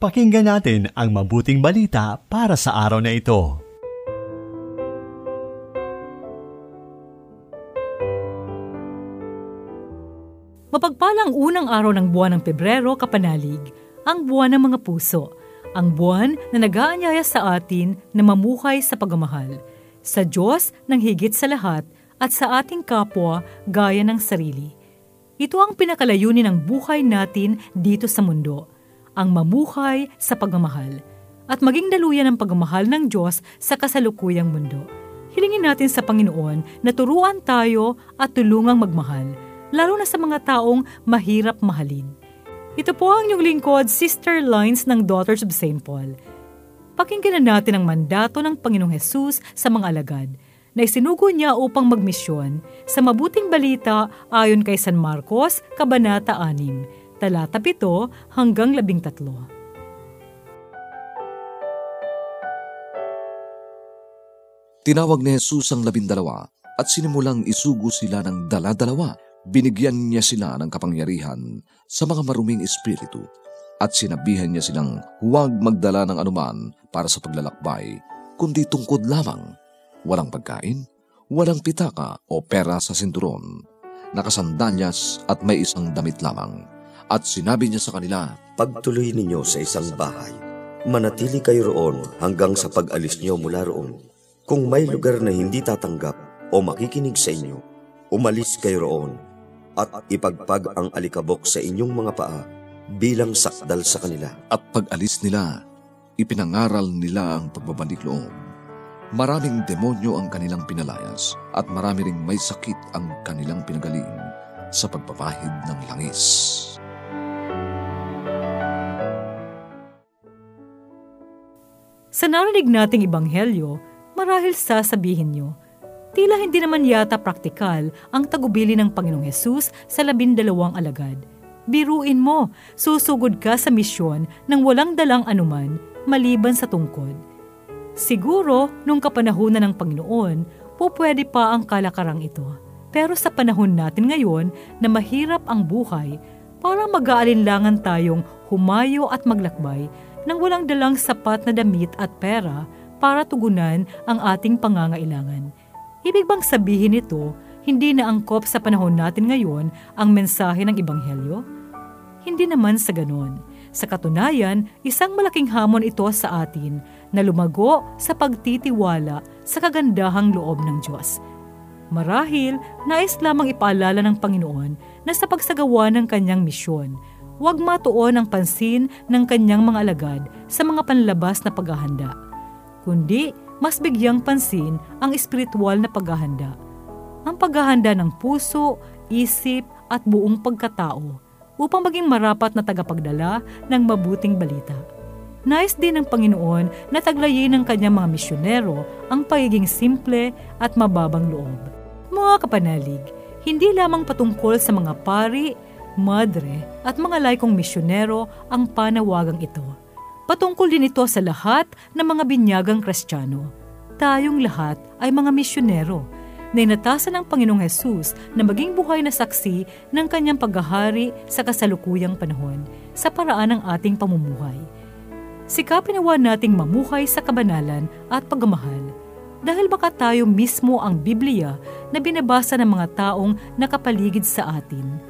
Pakinggan natin ang mabuting balita para sa araw na ito. Mapagpalang unang araw ng buwan ng Pebrero, Kapanalig, ang buwan ng mga puso, ang buwan na nag-aanyaya sa atin na mamuhay sa pagmamahal, sa Diyos ng higit sa lahat at sa ating kapwa gaya ng sarili. Ito ang pinakalayunin ng buhay natin dito sa mundo ang mamuhay sa pagmamahal at maging daluyan ng pagmamahal ng Diyos sa kasalukuyang mundo. Hilingin natin sa Panginoon na turuan tayo at tulungang magmahal, lalo na sa mga taong mahirap mahalin. Ito po ang inyong lingkod, Sister Lines ng Daughters of St. Paul. Pakinggan na natin ang mandato ng Panginoong Hesus sa mga alagad na isinugo niya upang magmisyon sa mabuting balita ayon kay San Marcos, Kabanata 6, talata 7 hanggang 13. Tinawag ni Jesus ang labindalawa at sinimulang isugo sila ng dala-dalawa. Binigyan niya sila ng kapangyarihan sa mga maruming espiritu at sinabihan niya silang huwag magdala ng anuman para sa paglalakbay, kundi tungkod lamang. Walang pagkain, walang pitaka o pera sa sinturon, nakasandanyas at may isang damit lamang at sinabi niya sa kanila, Pagtuloy ninyo sa isang bahay, manatili kayo roon hanggang sa pag-alis niyo mula roon. Kung may lugar na hindi tatanggap o makikinig sa inyo, umalis kayo roon at ipagpag ang alikabok sa inyong mga paa bilang sakdal sa kanila. At pag-alis nila, ipinangaral nila ang pagbabalik loob. Maraming demonyo ang kanilang pinalayas at marami ring may sakit ang kanilang pinagaling sa pagpapahid ng langis. Sa narinig nating ibanghelyo, marahil sasabihin nyo, tila hindi naman yata praktikal ang tagubili ng Panginoong Hesus sa labindalawang alagad. Biruin mo, susugod ka sa misyon nang walang dalang anuman maliban sa tungkod. Siguro, nung kapanahunan ng Panginoon, po pwede pa ang kalakarang ito. Pero sa panahon natin ngayon na mahirap ang buhay, parang mag-aalinlangan tayong humayo at maglakbay nang walang dalang sapat na damit at pera para tugunan ang ating pangangailangan. Ibig bang sabihin nito, hindi na angkop sa panahon natin ngayon ang mensahe ng Ebanghelyo? Hindi naman sa ganon. Sa katunayan, isang malaking hamon ito sa atin na lumago sa pagtitiwala sa kagandahang loob ng Diyos. Marahil, nais lamang ipaalala ng Panginoon na sa pagsagawa ng kanyang misyon, huwag matuon ang pansin ng kanyang mga alagad sa mga panlabas na paghahanda, kundi mas bigyang pansin ang espiritual na paghahanda. Ang paghahanda ng puso, isip at buong pagkatao upang maging marapat na tagapagdala ng mabuting balita. Nais din ng Panginoon na taglayin ng kanyang mga misyonero ang pagiging simple at mababang loob. Mga kapanalig, hindi lamang patungkol sa mga pari, madre at mga laikong misyonero ang panawagang ito. Patungkol din ito sa lahat ng mga binyagang kristyano. Tayong lahat ay mga misyonero na inatasan ng Panginoong Hesus na maging buhay na saksi ng kanyang paghahari sa kasalukuyang panahon sa paraan ng ating pamumuhay. Sikapin nawa nating mamuhay sa kabanalan at pagmamahal dahil baka tayo mismo ang Biblia na binabasa ng mga taong nakapaligid sa atin.